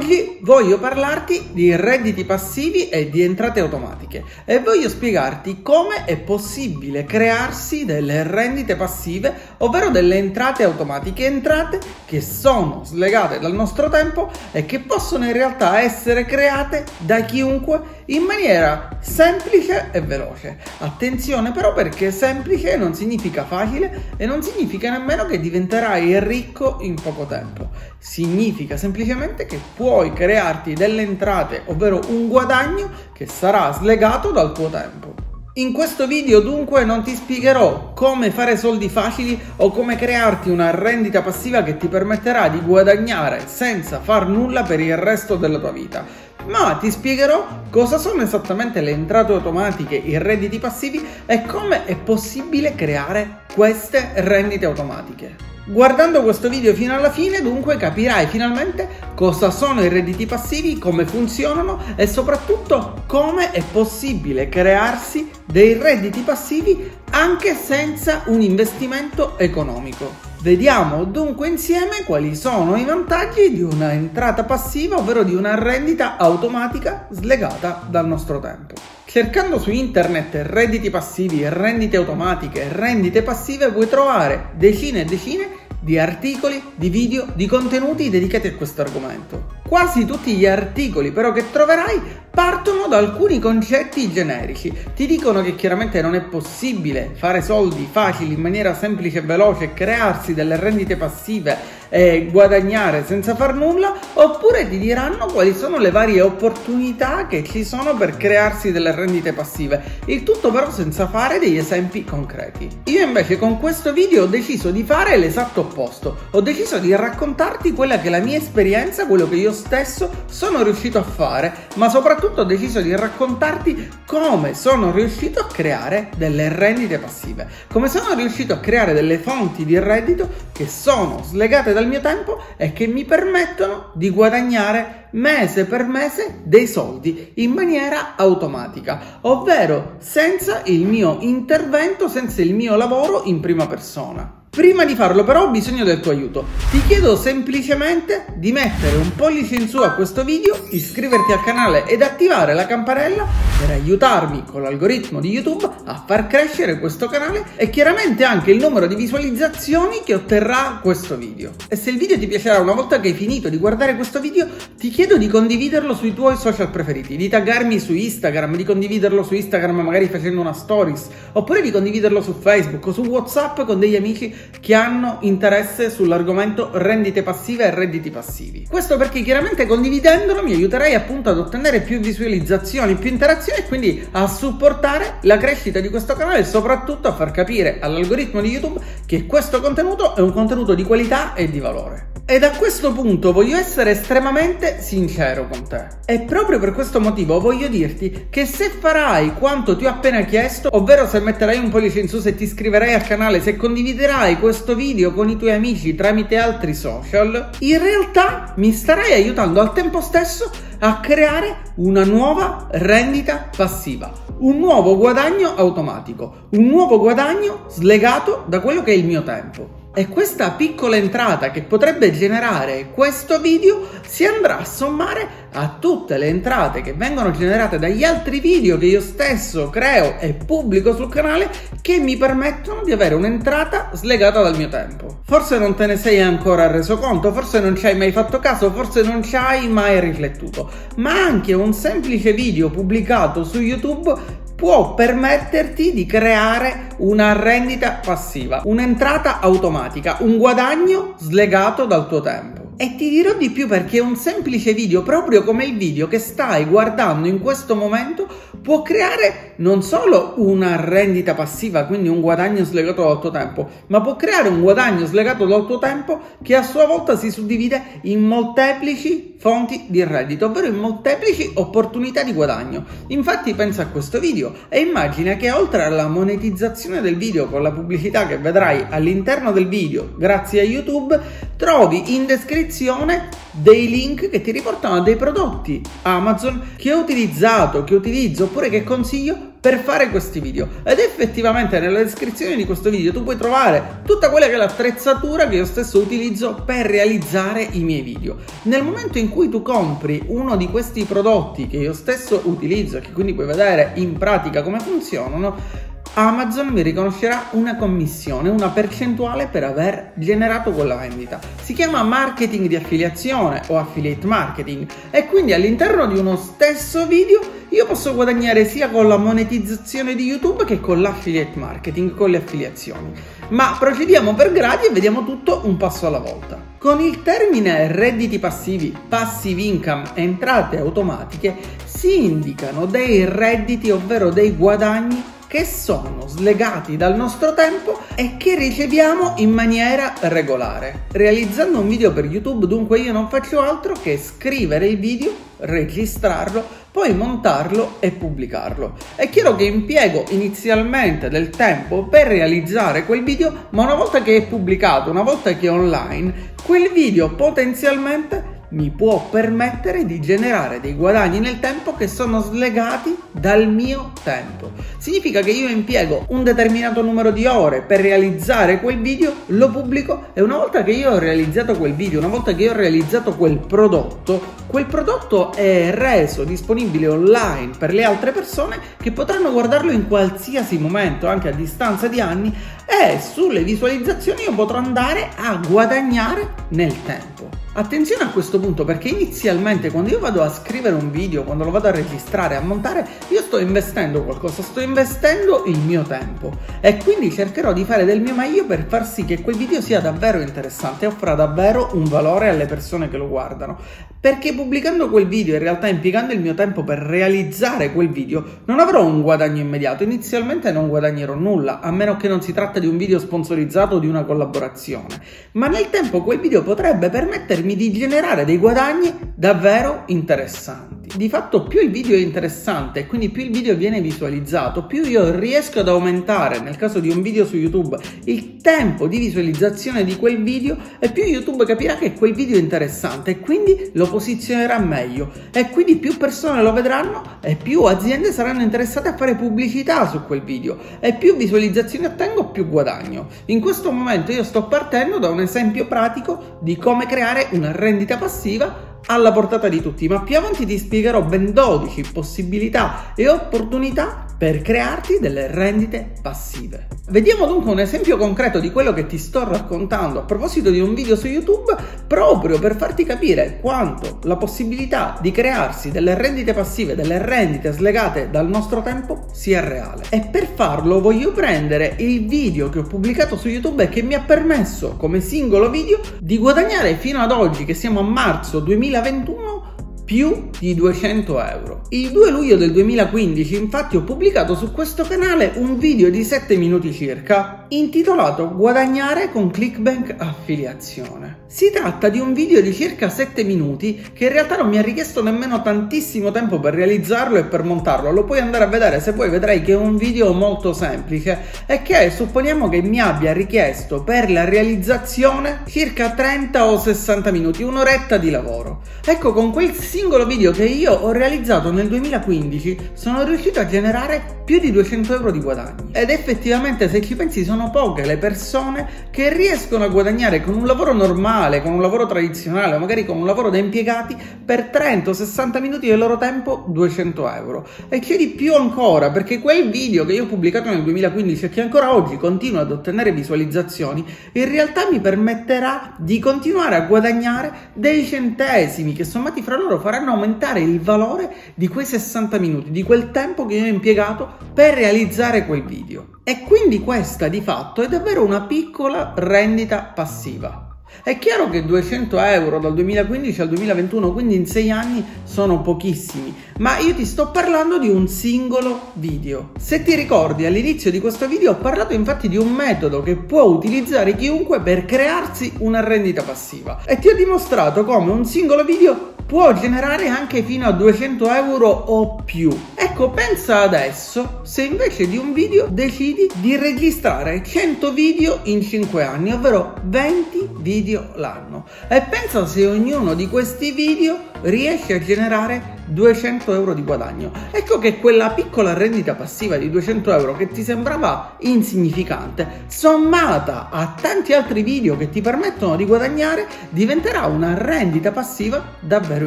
Oggi voglio parlarti di redditi passivi e di entrate automatiche e voglio spiegarti come è possibile crearsi delle rendite passive, ovvero delle entrate automatiche, entrate che sono slegate dal nostro tempo e che possono in realtà essere create da chiunque in maniera semplice e veloce. Attenzione però perché semplice non significa facile e non significa nemmeno che diventerai ricco in poco tempo. Significa semplicemente che puoi crearti delle entrate, ovvero un guadagno che sarà slegato dal tuo tempo. In questo video dunque non ti spiegherò come fare soldi facili o come crearti una rendita passiva che ti permetterà di guadagnare senza far nulla per il resto della tua vita, ma ti spiegherò cosa sono esattamente le entrate automatiche, i redditi passivi e come è possibile creare queste rendite automatiche. Guardando questo video fino alla fine dunque capirai finalmente cosa sono i redditi passivi, come funzionano e soprattutto come è possibile crearsi dei redditi passivi anche senza un investimento economico. Vediamo dunque insieme quali sono i vantaggi di una entrata passiva, ovvero di una rendita automatica slegata dal nostro tempo. Cercando su internet redditi passivi, rendite automatiche, rendite passive puoi trovare decine e decine di articoli, di video, di contenuti dedicati a questo argomento. Quasi tutti gli articoli però che troverai partono da alcuni concetti generici. Ti dicono che chiaramente non è possibile fare soldi facili in maniera semplice e veloce, crearsi delle rendite passive e guadagnare senza far nulla, oppure ti diranno quali sono le varie opportunità che ci sono per crearsi delle rendite passive. Il tutto però senza fare degli esempi concreti. Io invece con questo video ho deciso di fare l'esatto opposto. Ho deciso di raccontarti quella che è la mia esperienza, quello che io stesso sono riuscito a fare, ma soprattutto ho deciso di raccontarti come sono riuscito a creare delle rendite passive, come sono riuscito a creare delle fonti di reddito che sono slegate dal mio tempo e che mi permettono di guadagnare mese per mese dei soldi in maniera automatica, ovvero senza il mio intervento, senza il mio lavoro in prima persona. Prima di farlo però ho bisogno del tuo aiuto. Ti chiedo semplicemente di mettere un pollice in su a questo video, iscriverti al canale ed attivare la campanella per aiutarmi con l'algoritmo di YouTube a far crescere questo canale e chiaramente anche il numero di visualizzazioni che otterrà questo video. E se il video ti piacerà una volta che hai finito di guardare questo video, ti chiedo di condividerlo sui tuoi social preferiti, di taggarmi su Instagram, di condividerlo su Instagram magari facendo una stories, oppure di condividerlo su Facebook o su WhatsApp con degli amici che hanno interesse sull'argomento rendite passive e redditi passivi. Questo perché chiaramente condividendolo mi aiuterai appunto ad ottenere più visualizzazioni, più interazioni quindi a supportare la crescita di questo canale e soprattutto a far capire all'algoritmo di YouTube che questo contenuto è un contenuto di qualità e di valore. Ed a questo punto voglio essere estremamente sincero con te. E proprio per questo motivo voglio dirti che se farai quanto ti ho appena chiesto, ovvero se metterai un pollice in su, se ti iscriverai al canale, se condividerai questo video con i tuoi amici tramite altri social, in realtà mi starai aiutando al tempo stesso a creare una nuova rendita passiva, un nuovo guadagno automatico, un nuovo guadagno slegato da quello che è il mio tempo. E questa piccola entrata che potrebbe generare questo video si andrà a sommare a tutte le entrate che vengono generate dagli altri video che io stesso creo e pubblico sul canale che mi permettono di avere un'entrata slegata dal mio tempo. Forse non te ne sei ancora reso conto, forse non ci hai mai fatto caso, forse non ci hai mai riflettuto, ma anche un semplice video pubblicato su YouTube può permetterti di creare una rendita passiva, un'entrata automatica, un guadagno slegato dal tuo tempo. E ti dirò di più perché un semplice video, proprio come il video che stai guardando in questo momento, può creare non solo una rendita passiva, quindi un guadagno slegato dal tuo tempo, ma può creare un guadagno slegato dal tuo tempo che a sua volta si suddivide in molteplici fonti di reddito, ovvero in molteplici opportunità di guadagno. Infatti pensa a questo video e immagina che oltre alla monetizzazione del video con la pubblicità che vedrai all'interno del video grazie a YouTube, trovi in descrizione dei link che ti riportano a dei prodotti Amazon che ho utilizzato, che utilizzo oppure che consiglio per fare questi video ed effettivamente nella descrizione di questo video tu puoi trovare tutta quella che è l'attrezzatura che io stesso utilizzo per realizzare i miei video. Nel momento in cui tu compri uno di questi prodotti che io stesso utilizzo e che quindi puoi vedere in pratica come funzionano, Amazon mi riconoscerà una commissione, una percentuale per aver generato quella vendita. Si chiama marketing di affiliazione o affiliate marketing e quindi all'interno di uno stesso video io posso guadagnare sia con la monetizzazione di YouTube che con l'affiliate marketing, con le affiliazioni. Ma procediamo per gradi e vediamo tutto un passo alla volta. Con il termine redditi passivi, passive income, entrate automatiche, si indicano dei redditi, ovvero dei guadagni che sono slegati dal nostro tempo e che riceviamo in maniera regolare. Realizzando un video per YouTube dunque io non faccio altro che scrivere il video, registrarlo, poi montarlo e pubblicarlo. È chiaro che impiego inizialmente del tempo per realizzare quel video, ma una volta che è pubblicato, una volta che è online, quel video potenzialmente mi può permettere di generare dei guadagni nel tempo che sono slegati dal mio tempo. Significa che io impiego un determinato numero di ore per realizzare quel video, lo pubblico e una volta che io ho realizzato quel video, una volta che io ho realizzato quel prodotto, quel prodotto è reso disponibile online per le altre persone che potranno guardarlo in qualsiasi momento, anche a distanza di anni, e sulle visualizzazioni io potrò andare a guadagnare nel tempo. Attenzione a questo punto perché inizialmente quando io vado a scrivere un video, quando lo vado a registrare, a montare, io sto investendo qualcosa, sto investendo il mio tempo e quindi cercherò di fare del mio meglio per far sì che quel video sia davvero interessante e offra davvero un valore alle persone che lo guardano. Perché pubblicando quel video, in realtà impiegando il mio tempo per realizzare quel video, non avrò un guadagno immediato. Inizialmente non guadagnerò nulla, a meno che non si tratta di un video sponsorizzato o di una collaborazione. Ma nel tempo quel video potrebbe permettermi di generare dei guadagni davvero interessanti. Di fatto più il video è interessante e quindi più il video viene visualizzato, più io riesco ad aumentare, nel caso di un video su YouTube, il tempo di visualizzazione di quel video e più YouTube capirà che quel video è interessante e quindi lo posizionerà meglio e quindi più persone lo vedranno e più aziende saranno interessate a fare pubblicità su quel video e più visualizzazioni ottengo più guadagno. In questo momento io sto partendo da un esempio pratico di come creare una rendita passiva alla portata di tutti, ma più avanti ti spiegherò ben 12 possibilità e opportunità per crearti delle rendite passive. Vediamo dunque un esempio concreto di quello che ti sto raccontando a proposito di un video su YouTube proprio per farti capire quanto la possibilità di crearsi delle rendite passive, delle rendite slegate dal nostro tempo sia reale. E per farlo voglio prendere il video che ho pubblicato su YouTube e che mi ha permesso come singolo video di guadagnare fino ad oggi che siamo a marzo 2021 più di 200 euro. Il 2 luglio del 2015 infatti ho pubblicato su questo canale un video di 7 minuti circa intitolato Guadagnare con Clickbank affiliazione. Si tratta di un video di circa 7 minuti che in realtà non mi ha richiesto nemmeno tantissimo tempo per realizzarlo e per montarlo. Lo puoi andare a vedere se vuoi vedrai che è un video molto semplice e che supponiamo che mi abbia richiesto per la realizzazione circa 30 o 60 minuti, un'oretta di lavoro. Ecco con quel singolo video che io ho realizzato nel 2015 sono riuscito a generare più di 200 euro di guadagni. Ed effettivamente se ci pensi sono poche le persone che riescono a guadagnare con un lavoro normale, con un lavoro tradizionale magari con un lavoro da impiegati per 30 o 60 minuti del loro tempo 200 euro. E c'è di più ancora perché quel video che io ho pubblicato nel 2015 e che ancora oggi continua ad ottenere visualizzazioni in realtà mi permetterà di continuare a guadagnare dei centesimi che sommati fra loro faranno aumentare il valore di quei 60 minuti, di quel tempo che io ho impiegato per realizzare quel video. E quindi questa di fatto è davvero una piccola rendita passiva. È chiaro che 200 euro dal 2015 al 2021, quindi in 6 anni, sono pochissimi, ma io ti sto parlando di un singolo video. Se ti ricordi, all'inizio di questo video ho parlato infatti di un metodo che può utilizzare chiunque per crearsi una rendita passiva e ti ho dimostrato come un singolo video può generare anche fino a 200 euro o più. Ecco, pensa adesso se invece di un video decidi di registrare 100 video in 5 anni, ovvero 20 video l'anno. E pensa se ognuno di questi video riesci a generare 200 euro di guadagno. Ecco che quella piccola rendita passiva di 200 euro che ti sembrava insignificante, sommata a tanti altri video che ti permettono di guadagnare, diventerà una rendita passiva davvero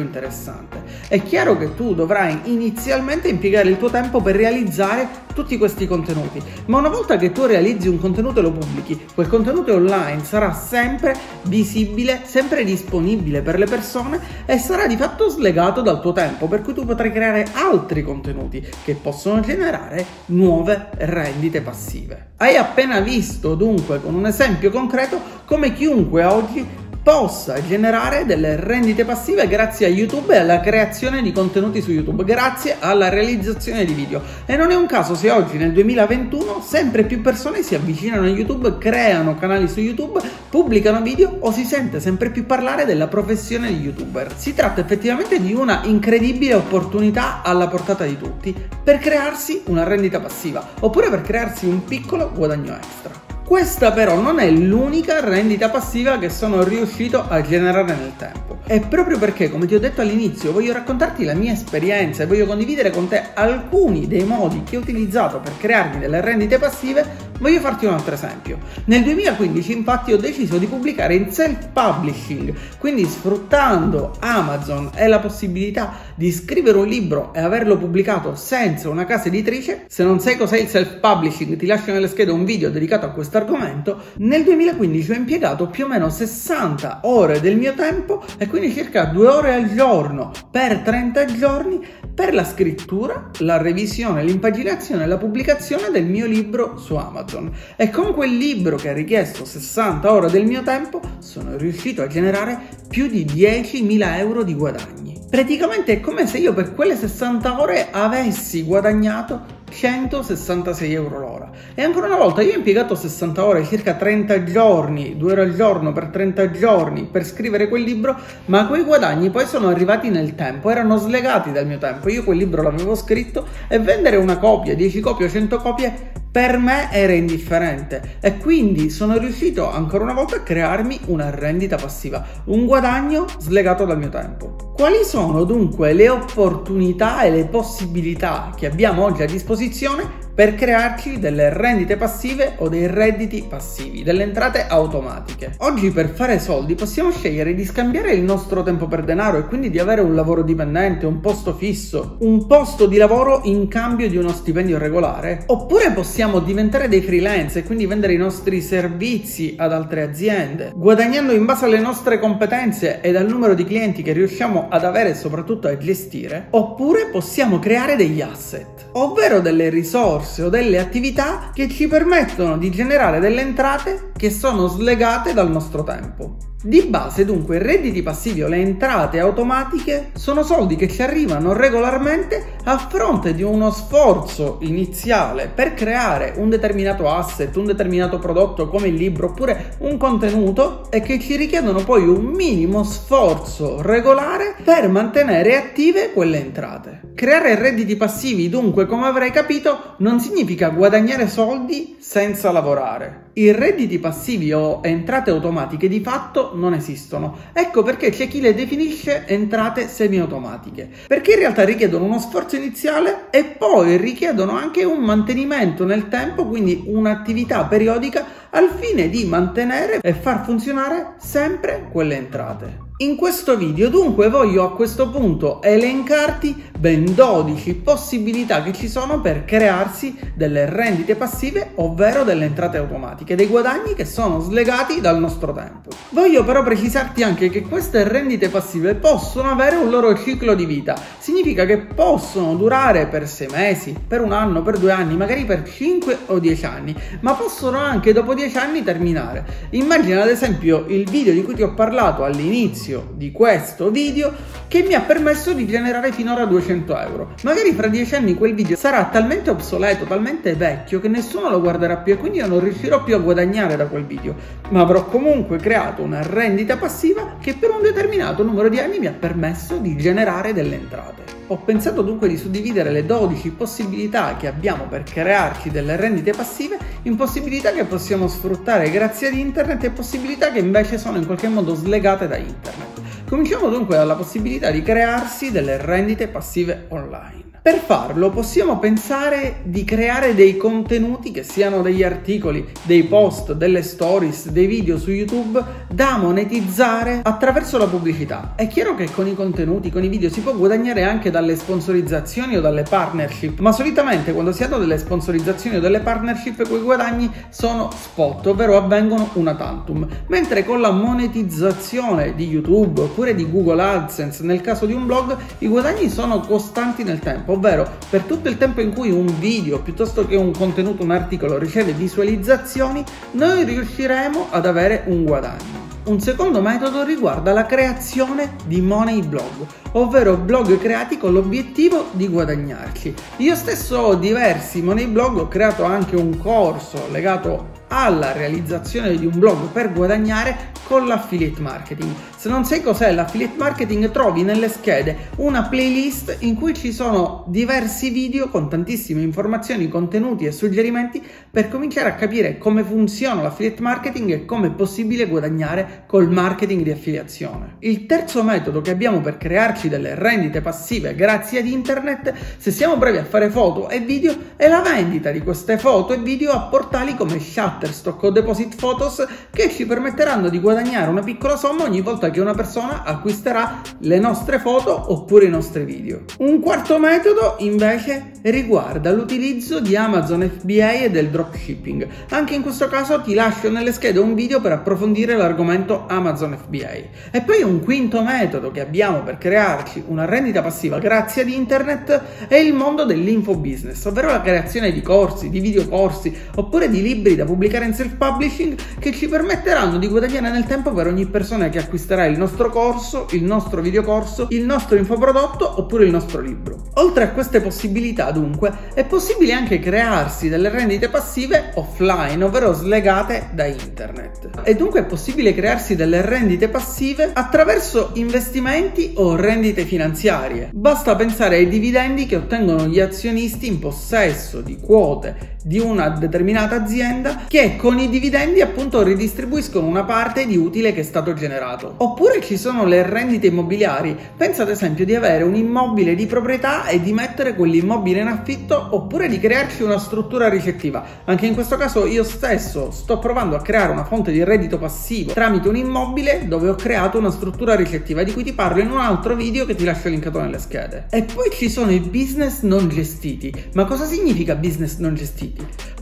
interessante. È chiaro che tu dovrai inizialmente impiegare il tuo tempo per realizzare tutti questi contenuti, ma una volta che tu realizzi un contenuto e lo pubblichi, quel contenuto online sarà sempre visibile, sempre disponibile per le persone e sarà di fatto slegato dal tuo tempo per cui tu potrai creare altri contenuti che possono generare nuove rendite passive. Hai appena visto dunque con un esempio concreto come chiunque oggi possa generare delle rendite passive grazie a YouTube e alla creazione di contenuti su YouTube, grazie alla realizzazione di video. E non è un caso se oggi nel 2021 sempre più persone si avvicinano a YouTube, creano canali su YouTube, pubblicano video o si sente sempre più parlare della professione di YouTuber. Si tratta effettivamente di una incredibile opportunità alla portata di tutti per crearsi una rendita passiva oppure per crearsi un piccolo guadagno extra. Questa però non è l'unica rendita passiva che sono riuscito a generare nel tempo. E proprio perché, come ti ho detto all'inizio, voglio raccontarti la mia esperienza e voglio condividere con te alcuni dei modi che ho utilizzato per crearmi delle rendite passive, voglio farti un altro esempio. Nel 2015 infatti ho deciso di pubblicare in self-publishing, quindi sfruttando Amazon e la possibilità di scrivere un libro e averlo pubblicato senza una casa editrice. Se non sai cos'è il self-publishing, ti lascio nelle schede un video dedicato a questo questo argomento, nel 2015 ho impiegato più o meno 60 ore del mio tempo e quindi circa 2 ore al giorno per 30 giorni per la scrittura, la revisione, l'impaginazione e la pubblicazione del mio libro su Amazon. E con quel libro che ha richiesto 60 ore del mio tempo sono riuscito a generare più di 10.000 euro di guadagni. Praticamente è come se io per quelle 60 ore avessi guadagnato 166 euro l'ora. E ancora una volta io ho impiegato 60 ore, circa 30 giorni, 2 ore al giorno per 30 giorni per scrivere quel libro, ma quei guadagni poi sono arrivati nel tempo, erano slegati dal mio tempo. Io quel libro l'avevo scritto e vendere una copia, 10 copie o 100 copie per me era indifferente e quindi sono riuscito ancora una volta a crearmi una rendita passiva, un guadagno slegato dal mio tempo. Quali sono dunque le opportunità e le possibilità che abbiamo oggi a disposizione per crearci delle rendite passive o dei redditi passivi, delle entrate automatiche. Oggi per fare soldi possiamo scegliere di scambiare il nostro tempo per denaro e quindi di avere un lavoro dipendente, un posto fisso, un posto di lavoro in cambio di uno stipendio regolare, oppure possiamo diventare dei freelance e quindi vendere i nostri servizi ad altre aziende, guadagnando in base alle nostre competenze e al numero di clienti che riusciamo ad avere e soprattutto a gestire, oppure possiamo creare degli asset, ovvero delle risorse o delle attività che ci permettono di generare delle entrate che sono slegate dal nostro tempo. Di base dunque i redditi passivi o le entrate automatiche sono soldi che ci arrivano regolarmente a fronte di uno sforzo iniziale per creare un determinato asset, un determinato prodotto come il libro oppure un contenuto e che ci richiedono poi un minimo sforzo regolare per mantenere attive quelle entrate. Creare redditi passivi dunque come avrai capito non significa guadagnare soldi senza lavorare. I redditi passivi o entrate automatiche di fatto non esistono. Ecco perché c'è chi le definisce entrate semiautomatiche, perché in realtà richiedono uno sforzo iniziale e poi richiedono anche un mantenimento nel tempo, quindi un'attività periodica al fine di mantenere e far funzionare sempre quelle entrate. In questo video dunque voglio a questo punto elencarti ben 12 possibilità che ci sono per crearsi delle rendite passive, ovvero delle entrate automatiche, dei guadagni che sono slegati dal nostro tempo. Voglio però precisarti anche che queste rendite passive possono avere un loro ciclo di vita, significa che possono durare per 6 mesi, per un anno, per 2 anni, magari per 5 o 10 anni, ma possono anche dopo 10 anni terminare. Immagina ad esempio il video di cui ti ho parlato all'inizio all'inizio di questo video che mi ha permesso di generare finora 200 euro. Magari fra 10 anni quel video sarà talmente obsoleto, talmente vecchio che nessuno lo guarderà più e quindi io non riuscirò più a guadagnare da quel video, ma avrò comunque creato una rendita passiva che per un determinato numero di anni mi ha permesso di generare delle entrate. Ho pensato dunque di suddividere le 12 possibilità che abbiamo per crearci delle rendite passive in possibilità che possiamo sfruttare grazie ad internet e possibilità che invece sono in qualche modo slegate da internet. Cominciamo dunque dalla possibilità di crearsi delle rendite passive online. Per farlo possiamo pensare di creare dei contenuti che siano degli articoli, dei post, delle stories, dei video su YouTube da monetizzare attraverso la pubblicità. È chiaro che con i contenuti, con i video si può guadagnare anche dalle sponsorizzazioni o dalle partnership, ma solitamente quando si hanno delle sponsorizzazioni o delle partnership quei guadagni sono spot, ovvero avvengono una tantum, mentre con la monetizzazione di YouTube oppure di Google AdSense nel caso di un blog i guadagni sono costanti nel tempo ovvero per tutto il tempo in cui un video piuttosto che un contenuto, un articolo riceve visualizzazioni, noi riusciremo ad avere un guadagno. Un secondo metodo riguarda la creazione di money blog, ovvero blog creati con l'obiettivo di guadagnarci. Io stesso ho diversi money blog, ho creato anche un corso legato alla realizzazione di un blog per guadagnare con l'affiliate marketing. Se non sai cos'è l'affiliate marketing, trovi nelle schede una playlist in cui ci sono diversi video con tantissime informazioni, contenuti e suggerimenti per cominciare a capire come funziona l'affiliate marketing e come è possibile guadagnare col marketing di affiliazione. Il terzo metodo che abbiamo per crearci delle rendite passive grazie ad internet, se siamo bravi a fare foto e video, è la vendita di queste foto e video a portali come Shutterstock o Deposit Photos che ci permetteranno di guadagnare una piccola somma ogni volta che una persona acquisterà le nostre foto oppure i nostri video. Un quarto metodo invece riguarda l'utilizzo di Amazon FBA e del dropshipping. Anche in questo caso ti lascio nelle schede un video per approfondire l'argomento Amazon FBA. E poi un quinto metodo che abbiamo per crearci una rendita passiva grazie ad internet è il mondo dell'infobusiness, ovvero la creazione di corsi, di videocorsi oppure di libri da pubblicare in self-publishing che ci permetteranno di guadagnare nel tempo per ogni persona che acquisterà il nostro corso, il nostro videocorso, il nostro infoprodotto oppure il nostro libro. Oltre a queste possibilità, dunque, è possibile anche crearsi delle rendite passive offline, ovvero slegate da internet. E dunque è possibile crearsi delle rendite passive attraverso investimenti o rendite finanziarie. Basta pensare ai dividendi che ottengono gli azionisti in possesso di quote di una determinata azienda che con i dividendi appunto ridistribuiscono una parte di utile che è stato generato. Oppure ci sono le rendite immobiliari. Pensa ad esempio di avere un immobile di proprietà e di mettere quell'immobile in affitto oppure di crearci una struttura ricettiva. Anche in questo caso io stesso sto provando a creare una fonte di reddito passivo tramite un immobile dove ho creato una struttura ricettiva di cui ti parlo in un altro video che ti lascio linkato nelle schede. E poi ci sono i business non gestiti. Ma cosa significa business non gestiti?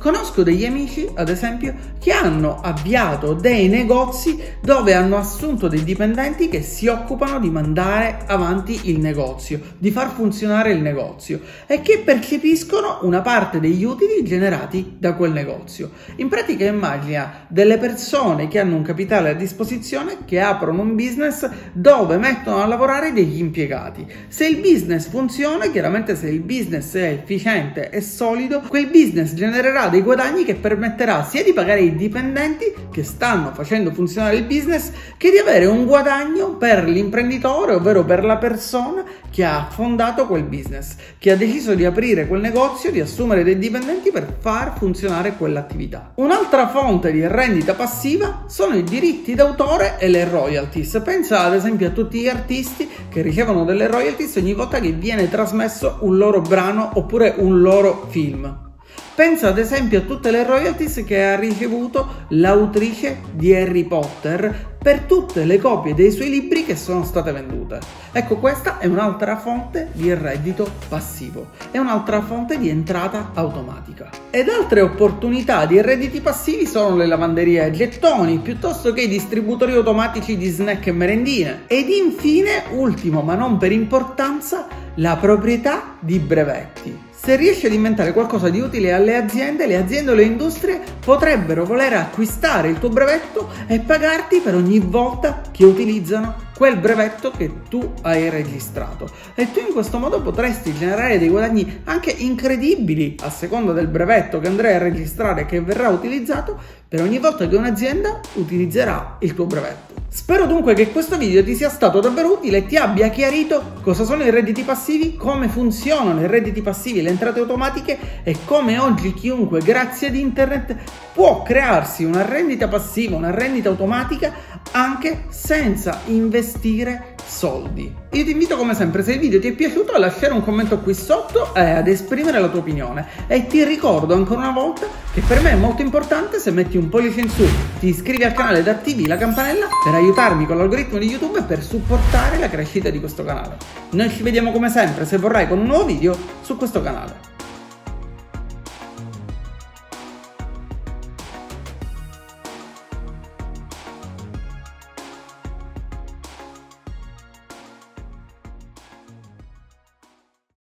Conosco degli amici, ad esempio, che hanno avviato dei negozi dove hanno assunto dei dipendenti che si occupano di mandare avanti il negozio, di far funzionare il negozio e che percepiscono una parte degli utili generati da quel negozio. In pratica immagina delle persone che hanno un capitale a disposizione che aprono un business dove mettono a lavorare degli impiegati. Se il business funziona, chiaramente se il business è efficiente e solido, quel business genererà dei guadagni che permetterà sia di pagare i dipendenti che stanno facendo funzionare il business che di avere un guadagno per l'imprenditore, ovvero per la persona che ha fondato quel business, che ha deciso di aprire quel negozio, di assumere dei dipendenti per far funzionare quell'attività. Un'altra fonte di rendita passiva sono i diritti d'autore e le royalties. Pensa ad esempio a tutti gli artisti che ricevono delle royalties ogni volta che viene trasmesso un loro brano oppure un loro film. Pensa ad esempio a tutte le royalties che ha ricevuto l'autrice di Harry Potter per tutte le copie dei suoi libri che sono state vendute. Ecco, questa è un'altra fonte di reddito passivo, è un'altra fonte di entrata automatica. Ed altre opportunità di redditi passivi sono le lavanderie a gettoni, piuttosto che i distributori automatici di snack e merendine. Ed infine, ultimo ma non per importanza, la proprietà di brevetti. Se riesci ad inventare qualcosa di utile alle aziende, le aziende o le industrie potrebbero voler acquistare il tuo brevetto e pagarti per ogni volta che utilizzano quel brevetto che tu hai registrato e tu in questo modo potresti generare dei guadagni anche incredibili a seconda del brevetto che andrai a registrare che verrà utilizzato per ogni volta che un'azienda utilizzerà il tuo brevetto. Spero dunque che questo video ti sia stato davvero utile e ti abbia chiarito cosa sono i redditi passivi, come funzionano i redditi passivi le entrate automatiche e come oggi chiunque grazie ad internet può crearsi una rendita passiva, una rendita automatica anche senza investire soldi. Io ti invito come sempre, se il video ti è piaciuto, a lasciare un commento qui sotto e ad esprimere la tua opinione. E ti ricordo ancora una volta che per me è molto importante se metti un pollice in su, ti iscrivi al canale ed attivi la campanella per aiutarmi con l'algoritmo di YouTube e per supportare la crescita di questo canale. Noi ci vediamo come sempre, se vorrai, con un nuovo video su questo canale.